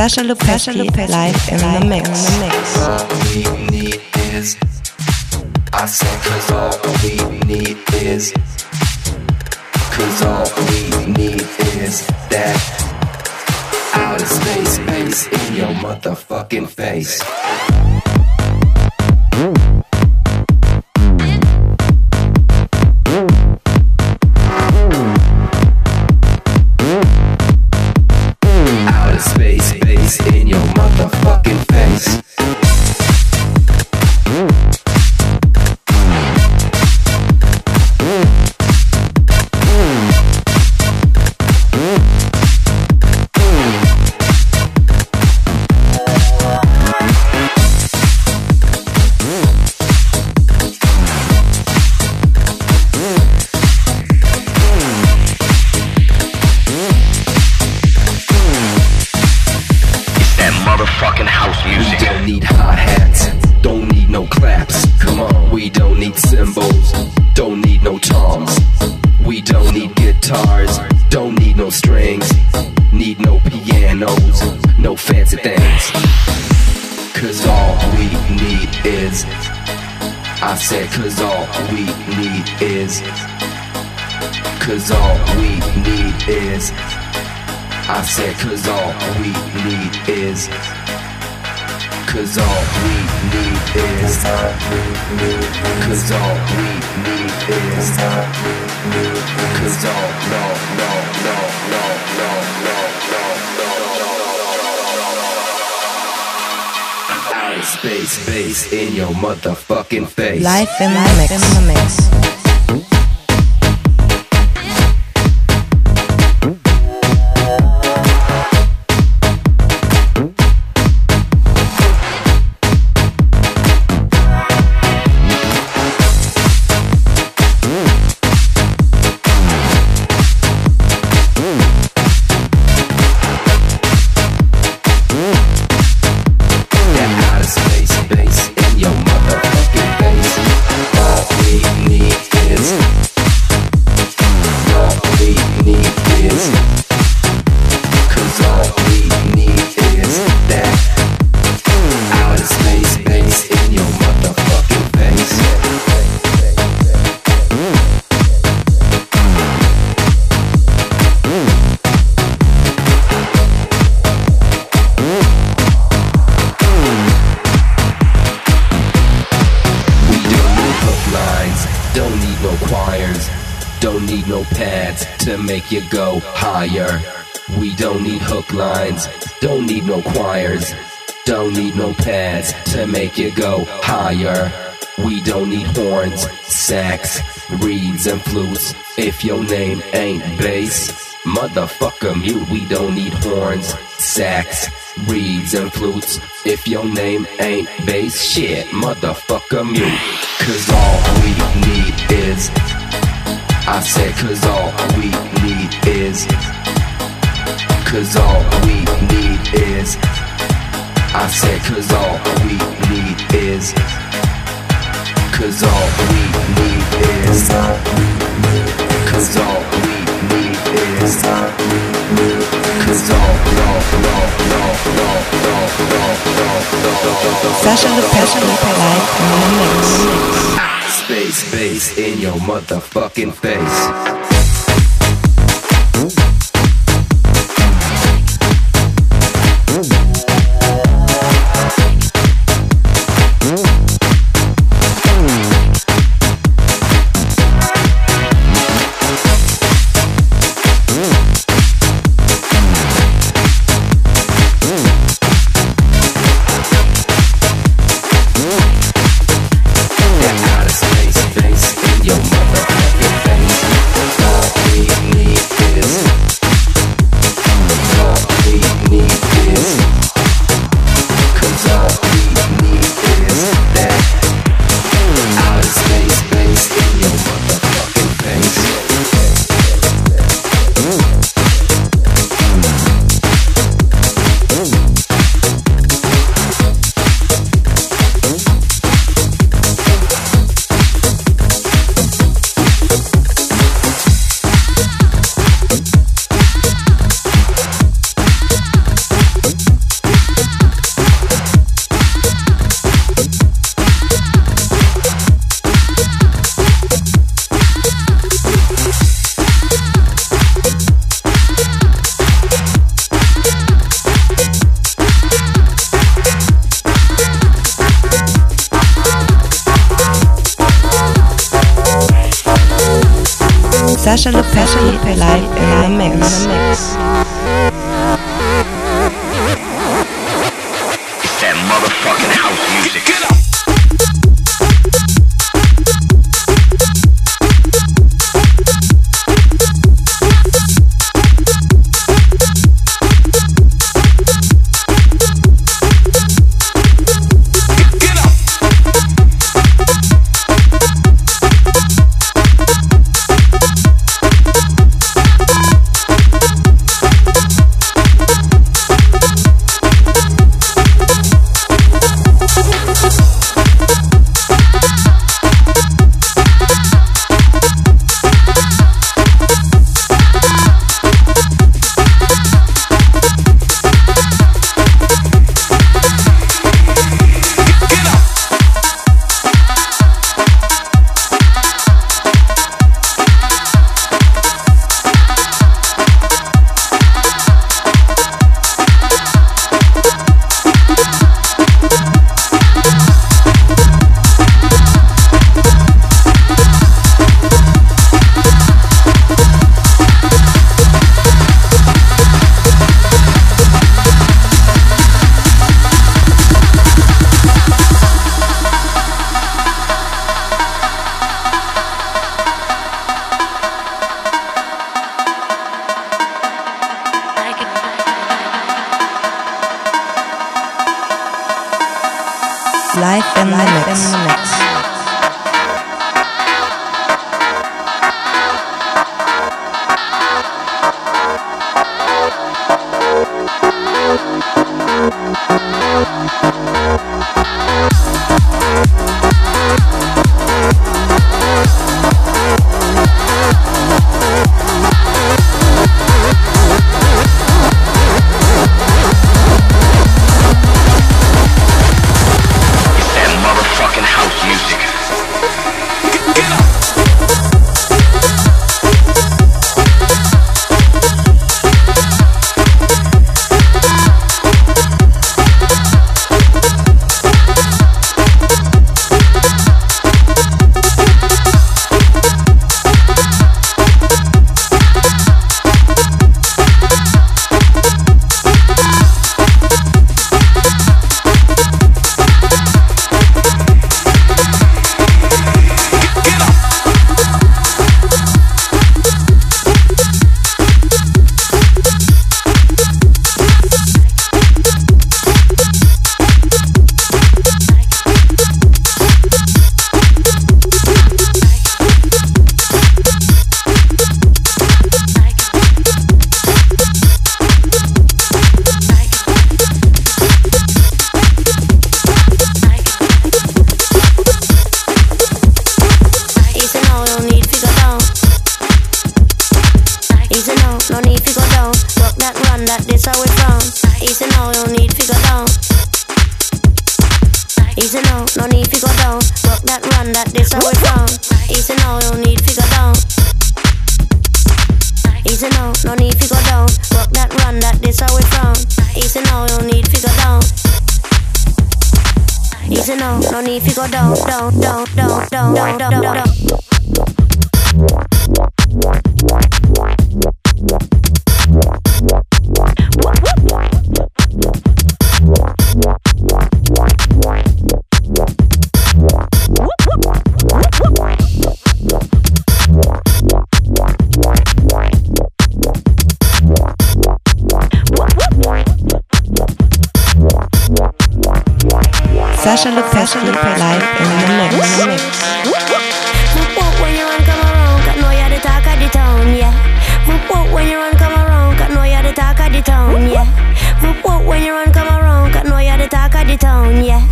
Sasha Lupesky live in the mix. In the mix. All we need is, I said, cause all we need is, cause all we need is that outer space space in your motherfucking face. Outer Cause all we need is. Time Cause all we need is. Time Cause all, no, no, no, no, no, no, no, no. Outer space, bass in your motherfucking face. Mix. In the mix. Choirs, don't need no pads to make you go higher. We don't need horns, sax, reeds, and flutes if your name ain't bass. Motherfucker mute, we don't need horns, sax, reeds, and flutes if your name ain't bass. Shit, motherfucker mute. Cause all we need is. I said, cause all we need is. Cause all we need is. I said, cause all we need is. Cause all we need is. Cause all we need is. Cause all, no, no, no, no, no, no, no, no, Sasha live the mix. Space bass in your motherfucking face. That outer space bass in your motherfucking face. Live Sasha Lopez live in the mix. Whoop whoop when you run come around, got know you're the talk of the town, yeah. Whoop whoop when you run come around, got know you're the talk of the town, yeah. Whoop whoop when you run come around, got know you're the talk of the town, yeah.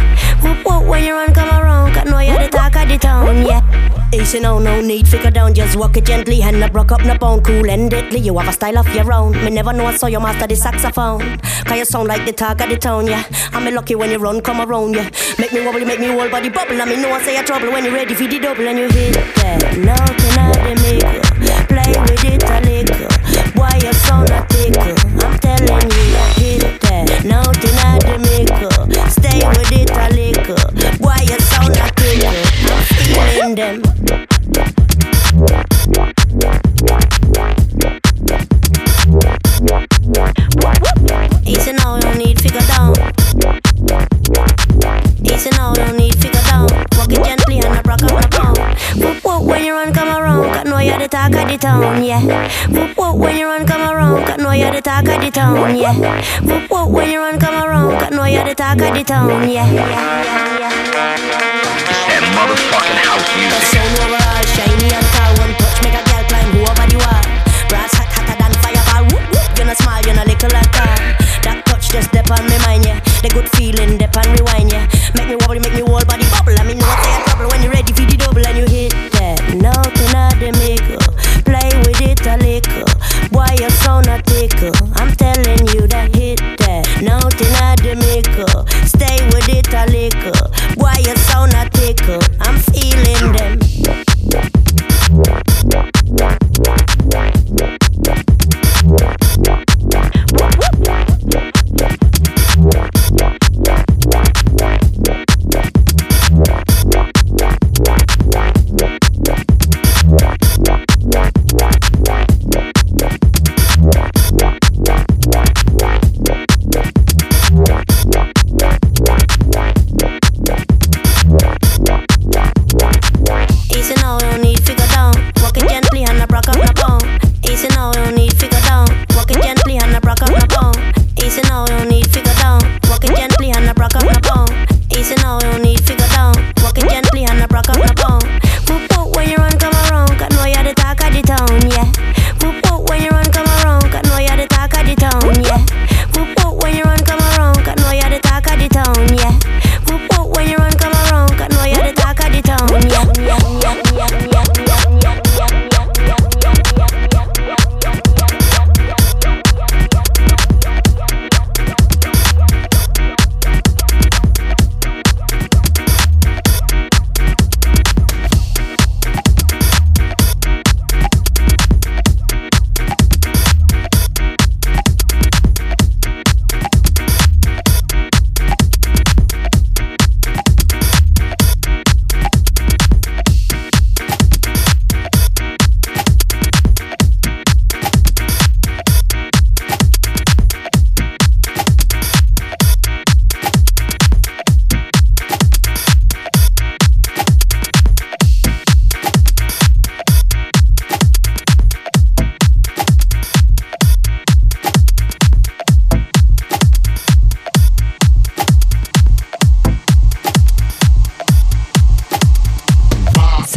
Whoop whoop when you run come around, got know you're the talk of the town, yeah. Easy now, no no need figure down, just walk it gently and not broke up, no bone, cool and deadly. You have a style of your own. Me never know I saw you master the saxophone. Cause you sound like the talk of the town, yeah. I'm me lucky when you run, come around, yeah. Make me wobble, make me whole body bubble. I me no I say a trouble when you're ready for the double and you hit that. Nothing out the make Play with it a little. Why you sound a the talk of the town, yeah. Whoop whoop when you run come around, cause know you're the talk of the town, yeah. Whoop whoop when you run come around, cause know you're the talk of the town, yeah. It's that motherfucking house music. The sound overall shiny and tall, one touch make a girl climb over the wall. Brass hot hotter than fireball, whoop whoop. You're not small, you're not little at all. That touch just on me mind, yeah. The good feeling on rewind, yeah. Make me wobble, make me whole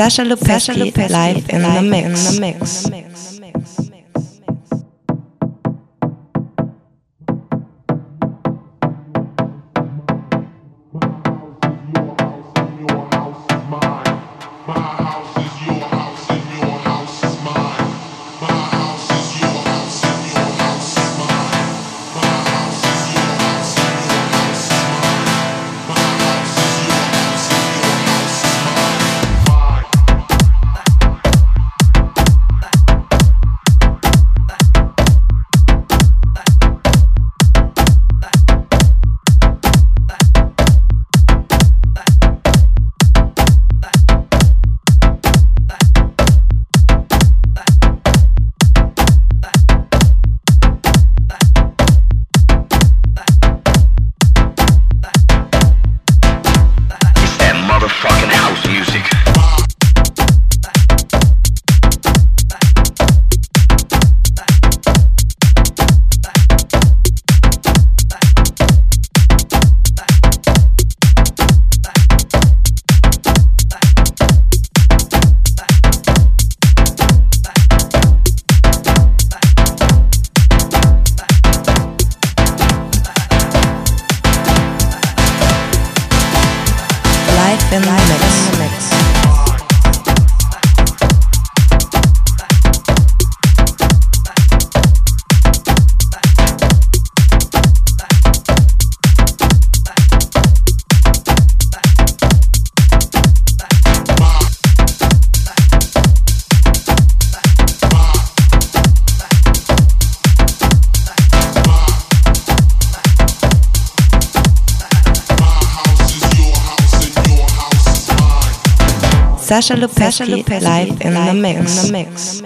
Sasha Lupesky, live in the mix. In the mix. Sasha Lupesky, live in the mix. In the mix.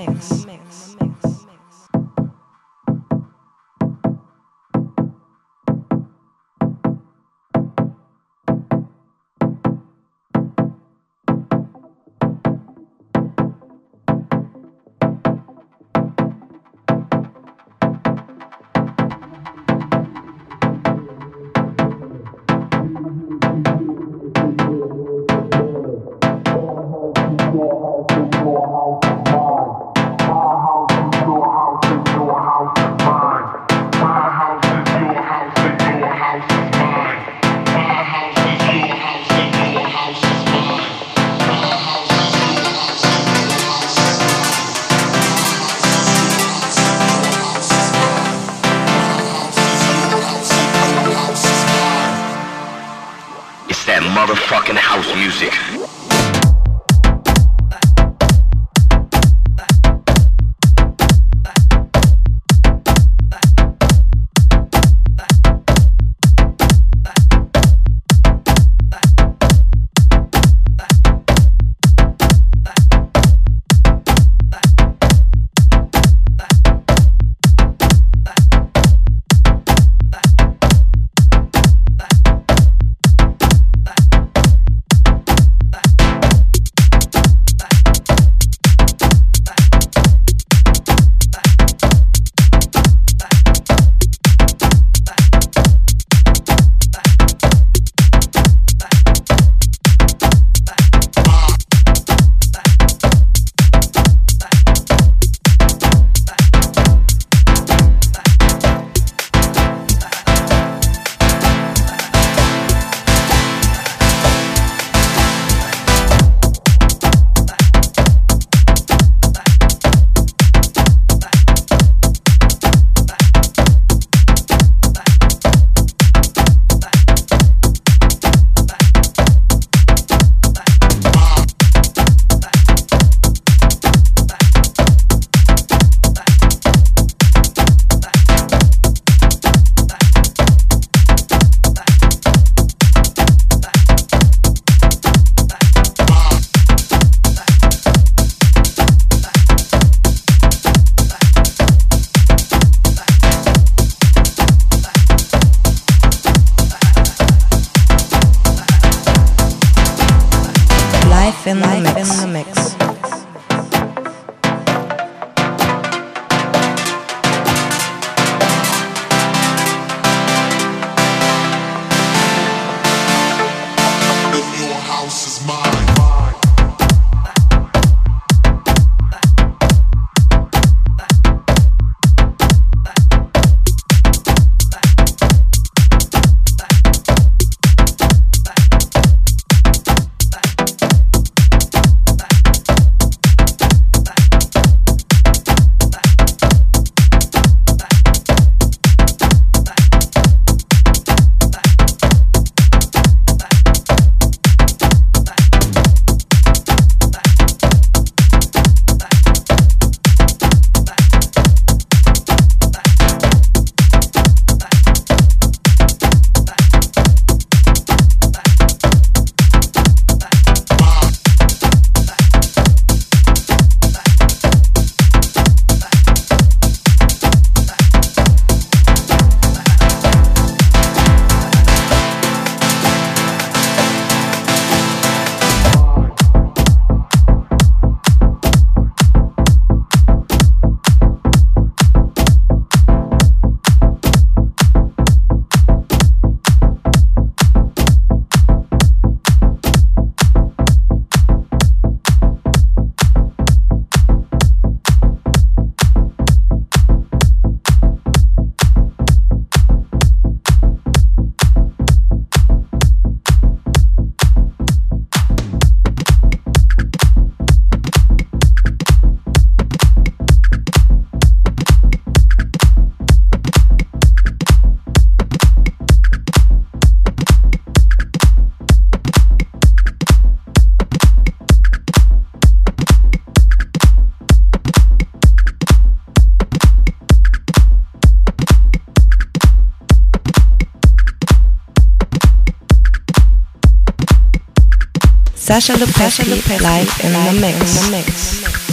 Sasha Lopez live in the mix. In the mix.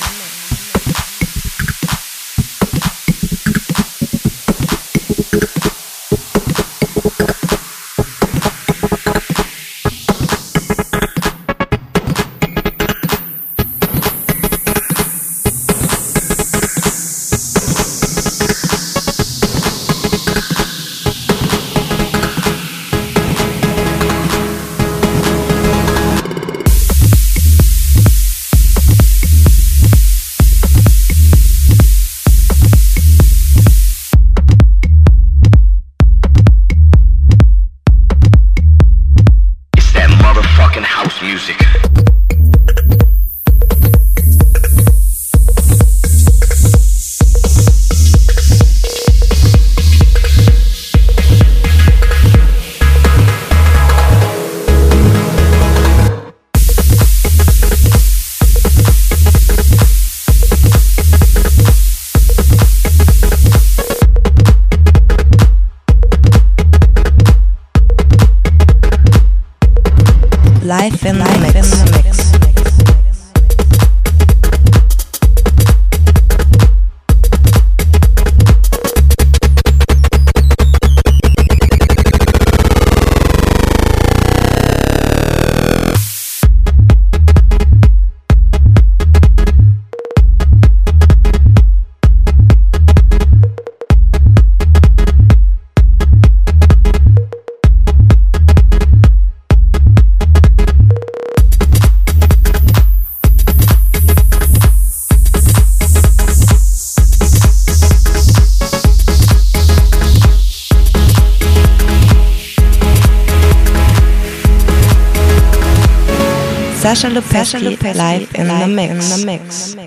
life and Sasha Lupesky live in the mix. It's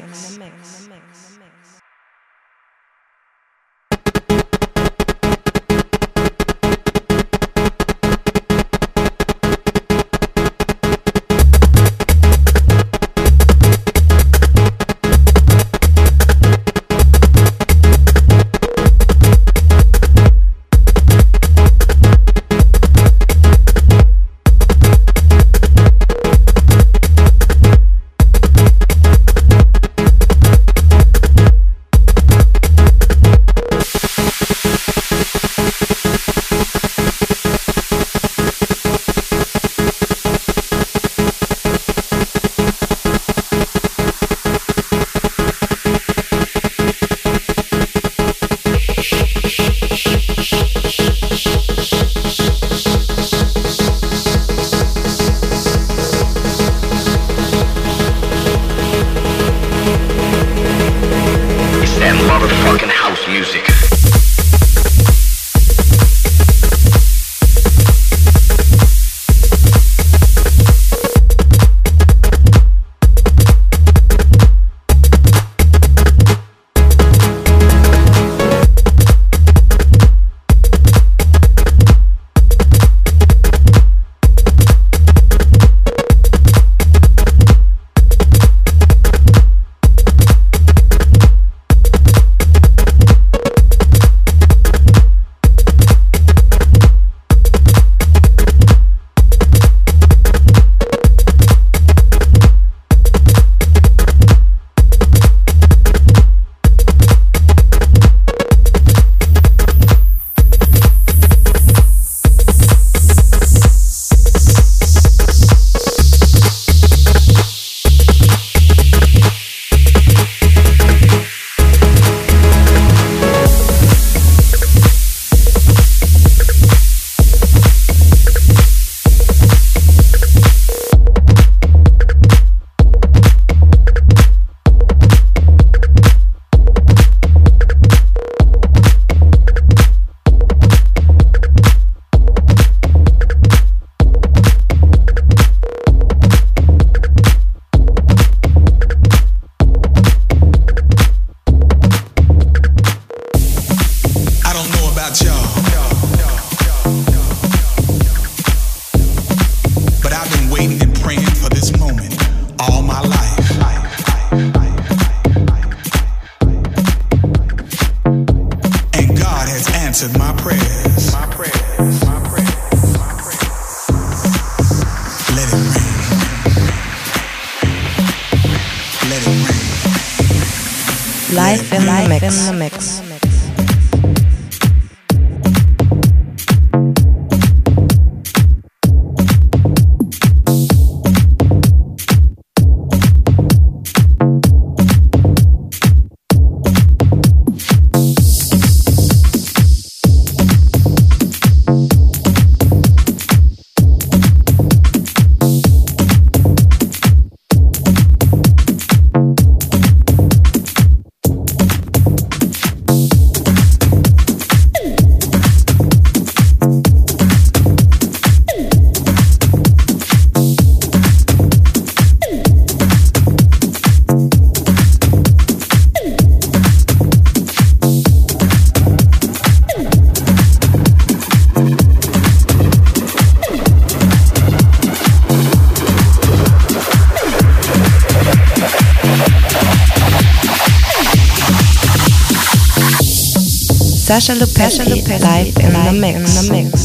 Sasha Lupesky live in the mix. Let the rain.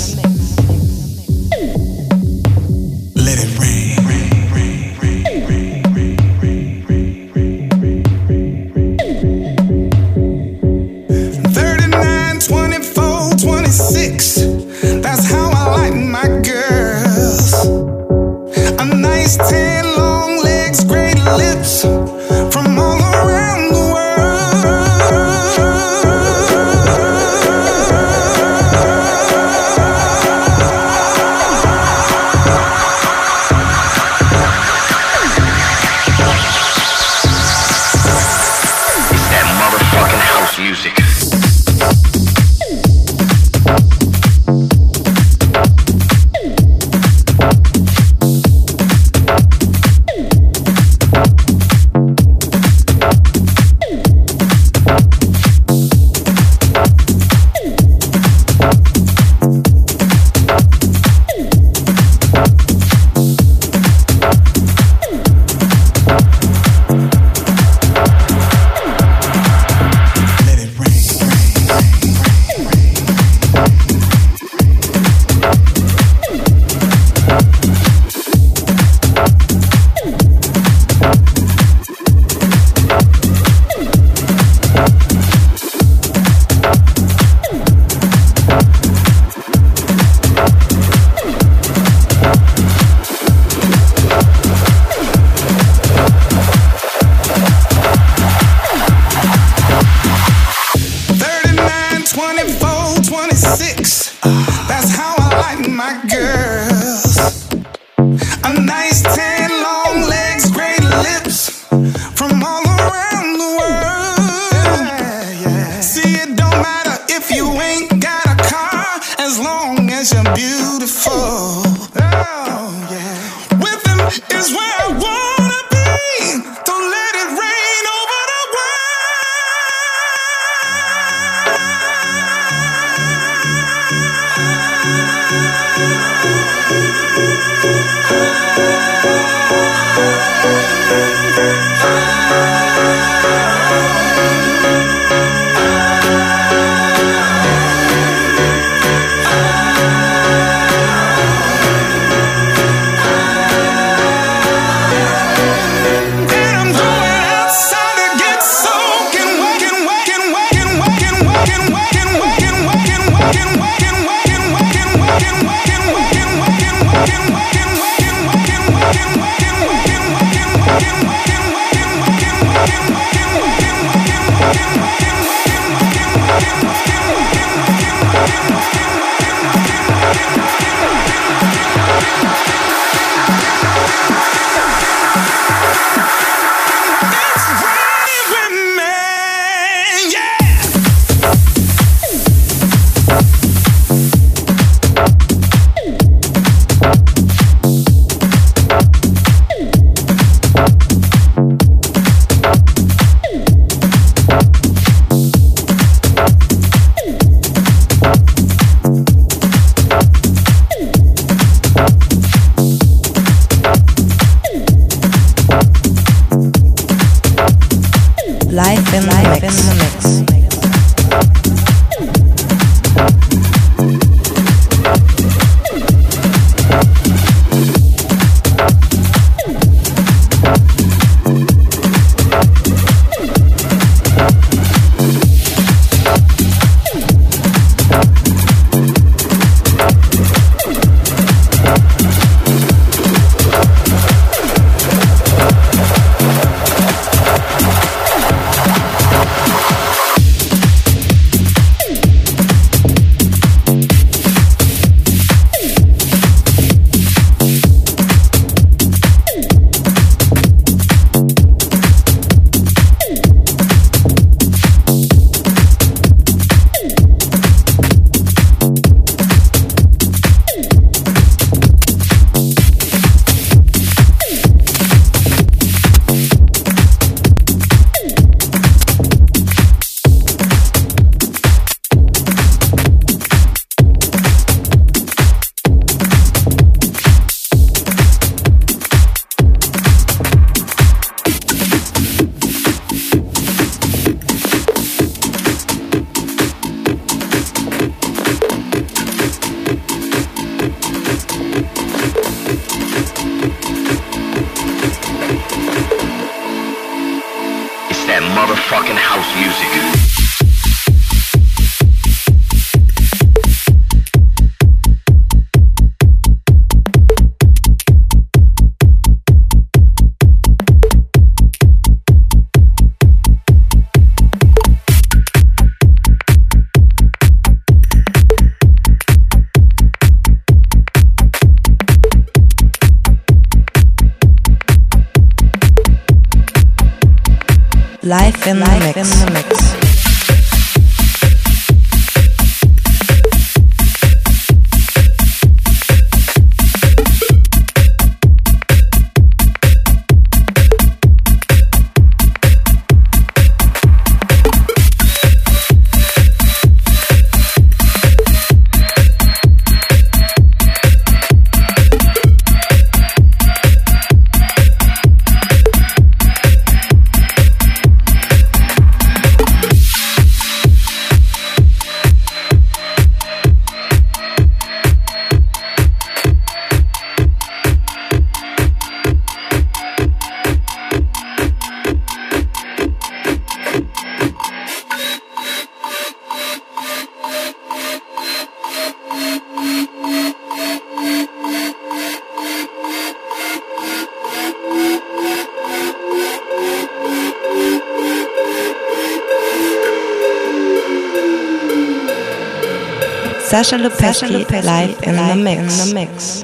Live in the mix.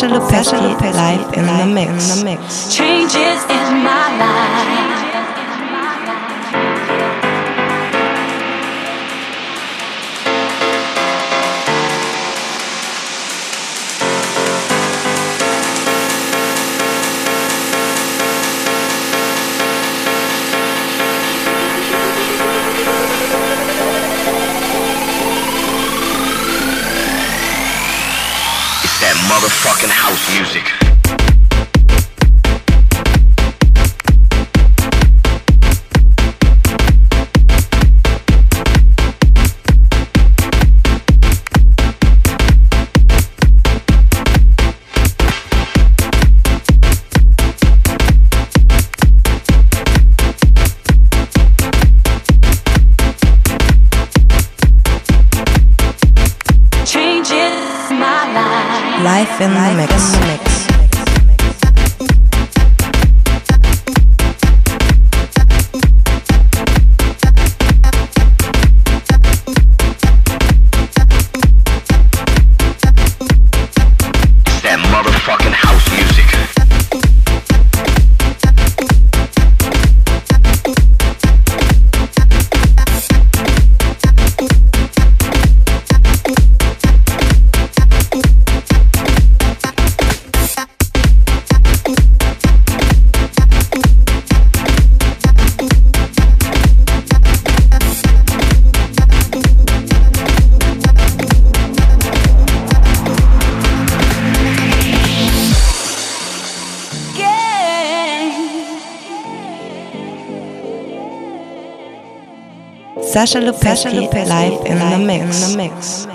Sasha Lupesky live in the mix. Life in the mix. Sasha Lupesky live in the mix. In the mix.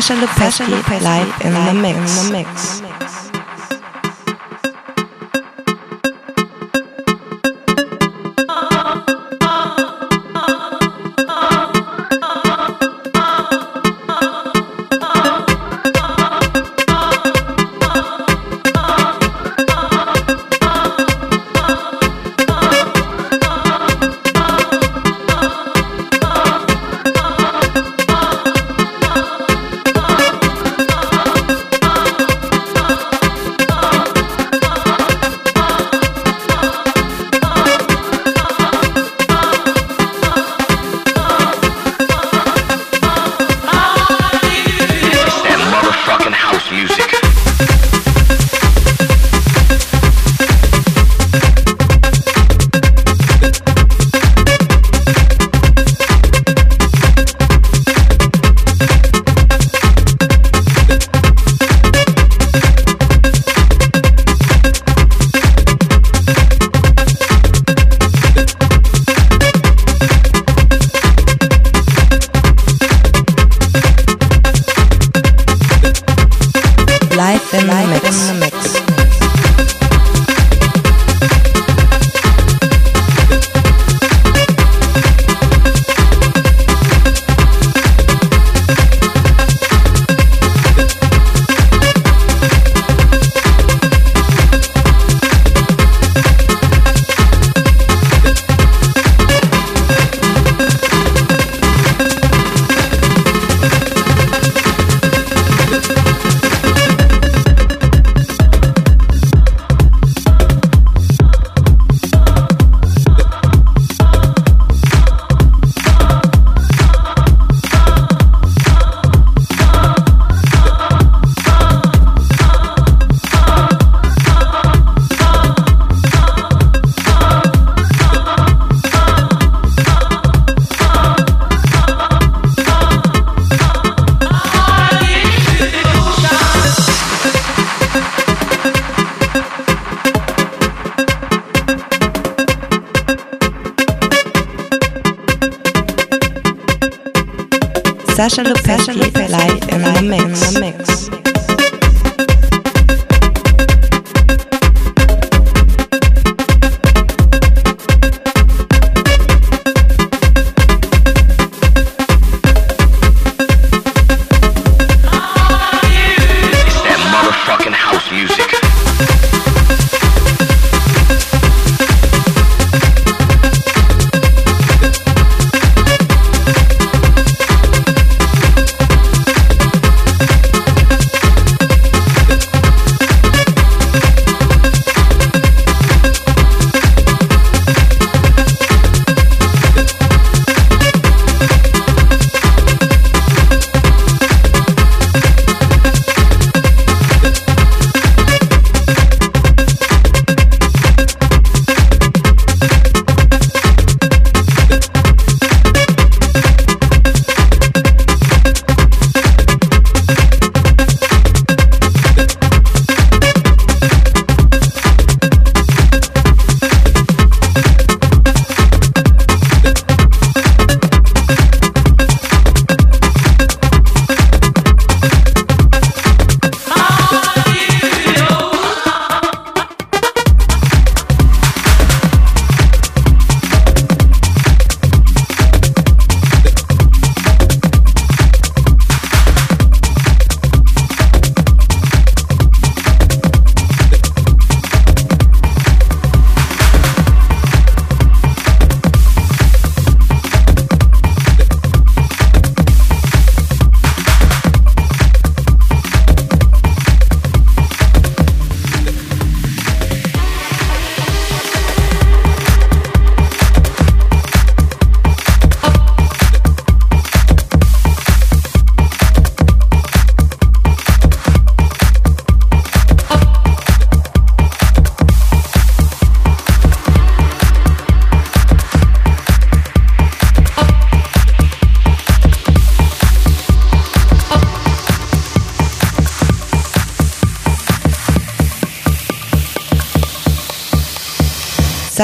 Sasha Lupesky live in the mix. In the mix.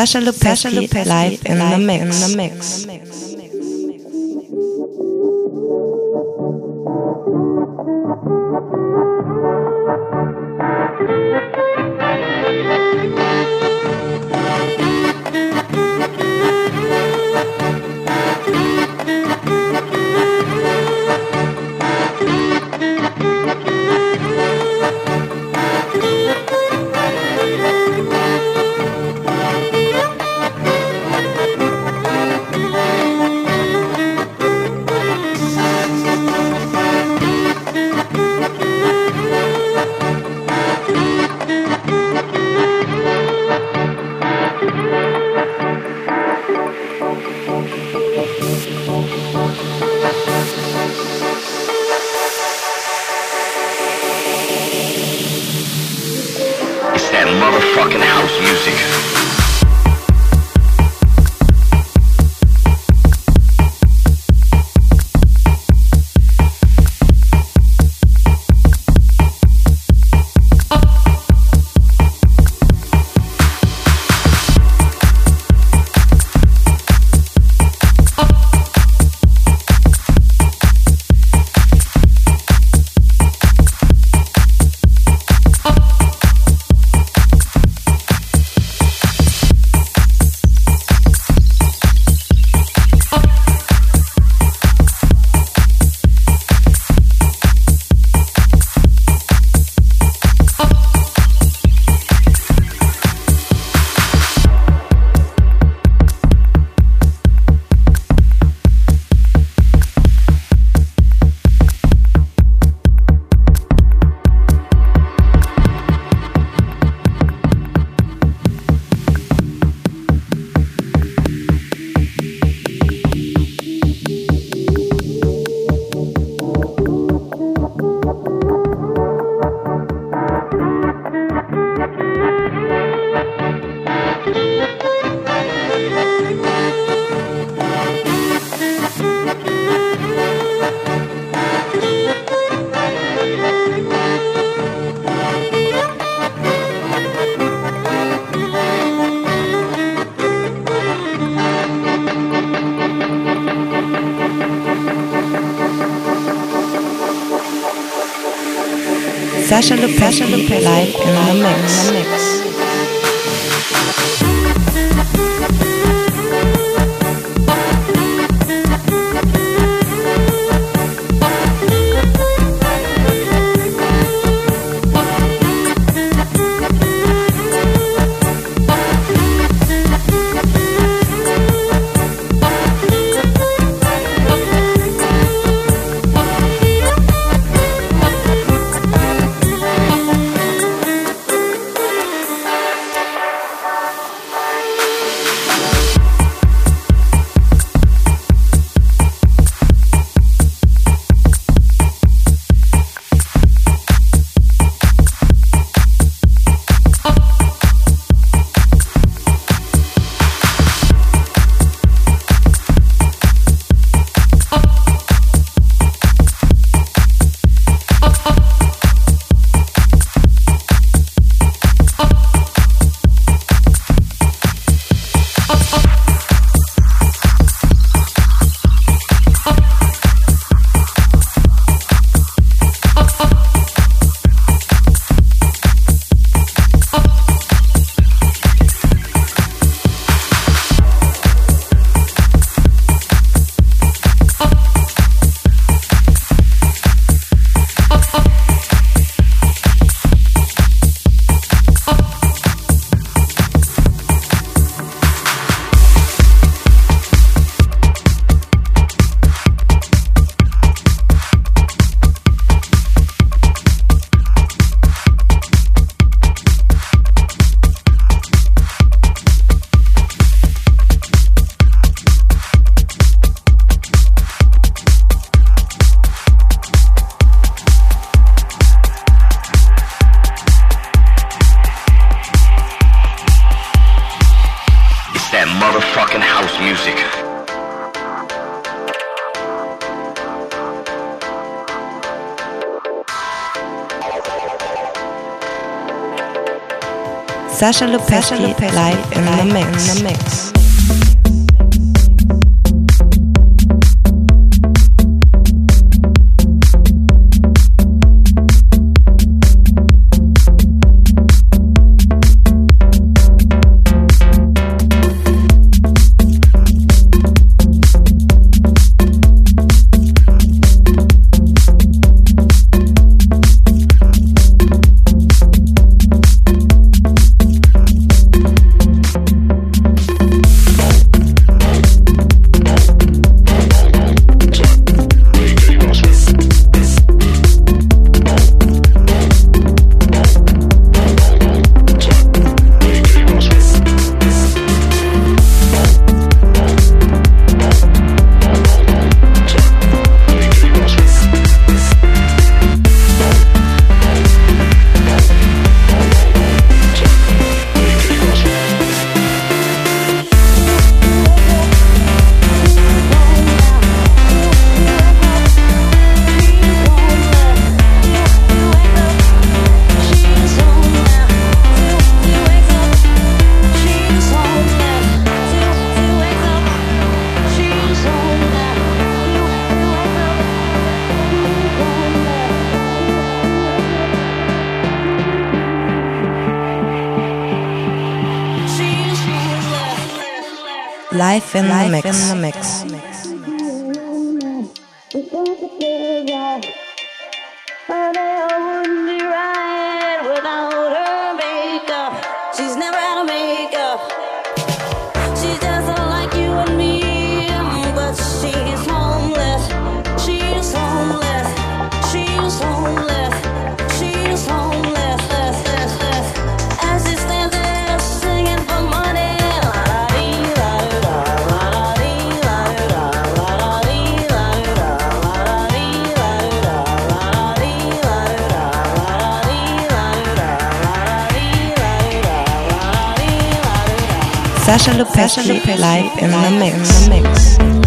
Sasha Lupesky live in the mix. In the mix. Sasha Lupesky live in the mix. In the mix. Sasha Lupesky live in the mix. In the mix. Life in Life the mix. In the mix. Sasha Lupesky live in the mix. In the mix.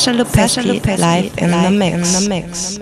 Sasha Lupesky live in the mix. In the mix.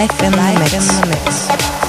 Live in the mix.